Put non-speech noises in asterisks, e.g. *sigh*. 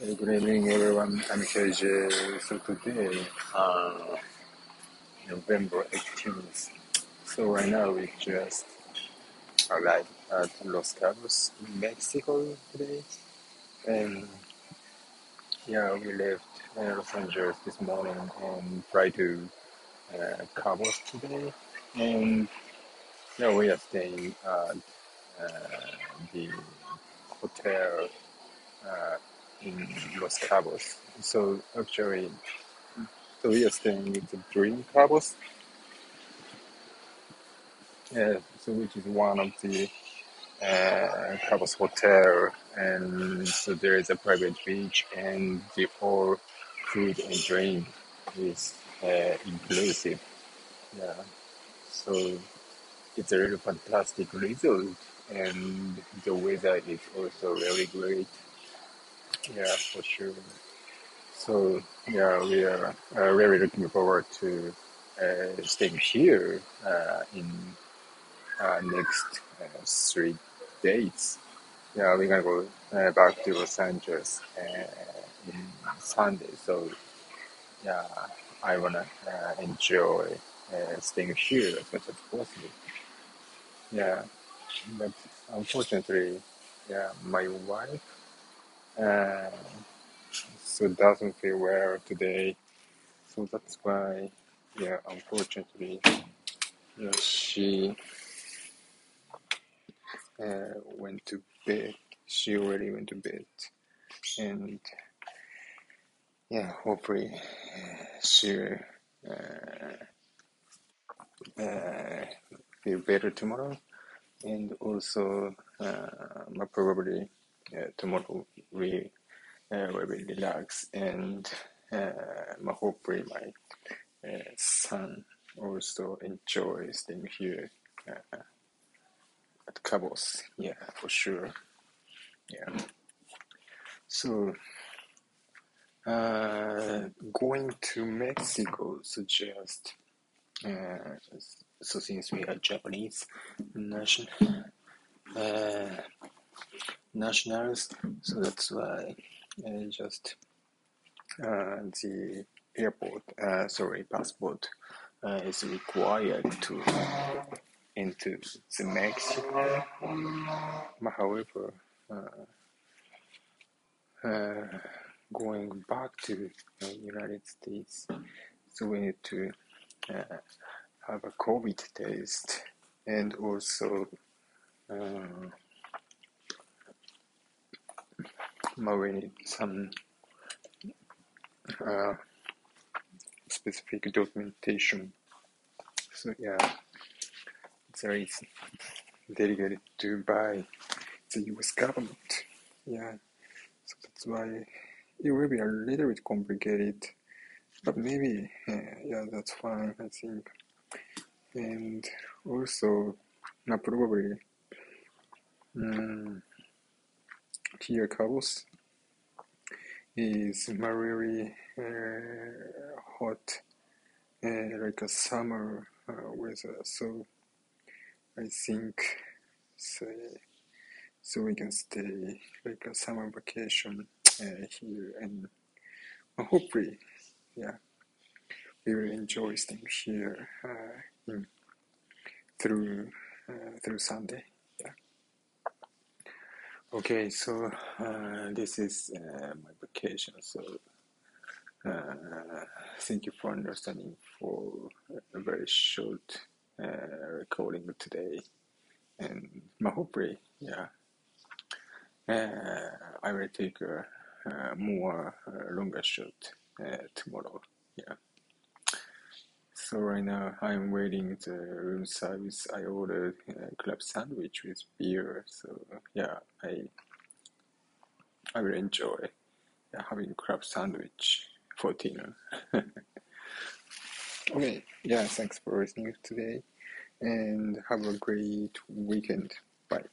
Good evening, everyone. I'm KJ. So today, uh, November 18th. So right now we just arrived at Los Cabos, Mexico today. And yeah, we left uh, Los Angeles this morning and fly to uh, Cabos today. And yeah, we are staying at uh, the hotel uh, in Los Cabos. So actually, so we are staying with the Dream Cabos, yeah, so which is one of the uh, Cabos hotel, and so there is a private beach, and the all food and drink is uh, inclusive. Yeah, so it's a really fantastic resort, and the weather is also really great. Yeah, for sure. So yeah, we are uh, really looking forward to uh, staying here uh, in uh, next uh, three days. Yeah, we're gonna go uh, back to Los Angeles in Sunday. So yeah, I wanna enjoy staying here as much as possible. Yeah, but unfortunately, yeah, my wife uh, so doesn't feel well today. So that's why, yeah, unfortunately, yeah, she uh, went to bed. She already went to bed, and yeah, hopefully she'll uh, uh, feel better tomorrow. And also, uh, probably tomorrow we uh, will be relax and uh, hopefully my uh, son also enjoy staying here uh, at Cabos. Yeah, for sure. Yeah. So uh, going to Mexico suggest uh, so since we are Japanese nation uh, nationals, so that's why uh, just uh, the airport, uh, sorry, passport is required to enter the Mexico. However, uh, going back to uh, United States, so we need to uh, have a COVID test and also uh, need some uh, specific documentation. So yeah, there is delegated to by the U.S. government. Yeah, so that's why it will be a little bit complicated, but maybe uh, yeah, that's fine. I think, and also, uh, probably um, here Is really uh, hot, uh, like a summer uh, weather. So I think so, so we can stay like a summer vacation here, and hopefully, yeah, we will enjoy staying here uh, in, through uh, through Sunday. Yeah. Okay, so uh, this is my So uh, thank you for understanding for a very short uh, recording today, and uh, hopefully, yeah, uh, I will take a, uh more uh, longer shot uh, tomorrow. Yeah. So right now I'm waiting the room service. I ordered a club sandwich with beer. So yeah, I I will enjoy having crab sandwich for dinner. *laughs* okay, yeah, thanks for listening today and have a great weekend. Bye.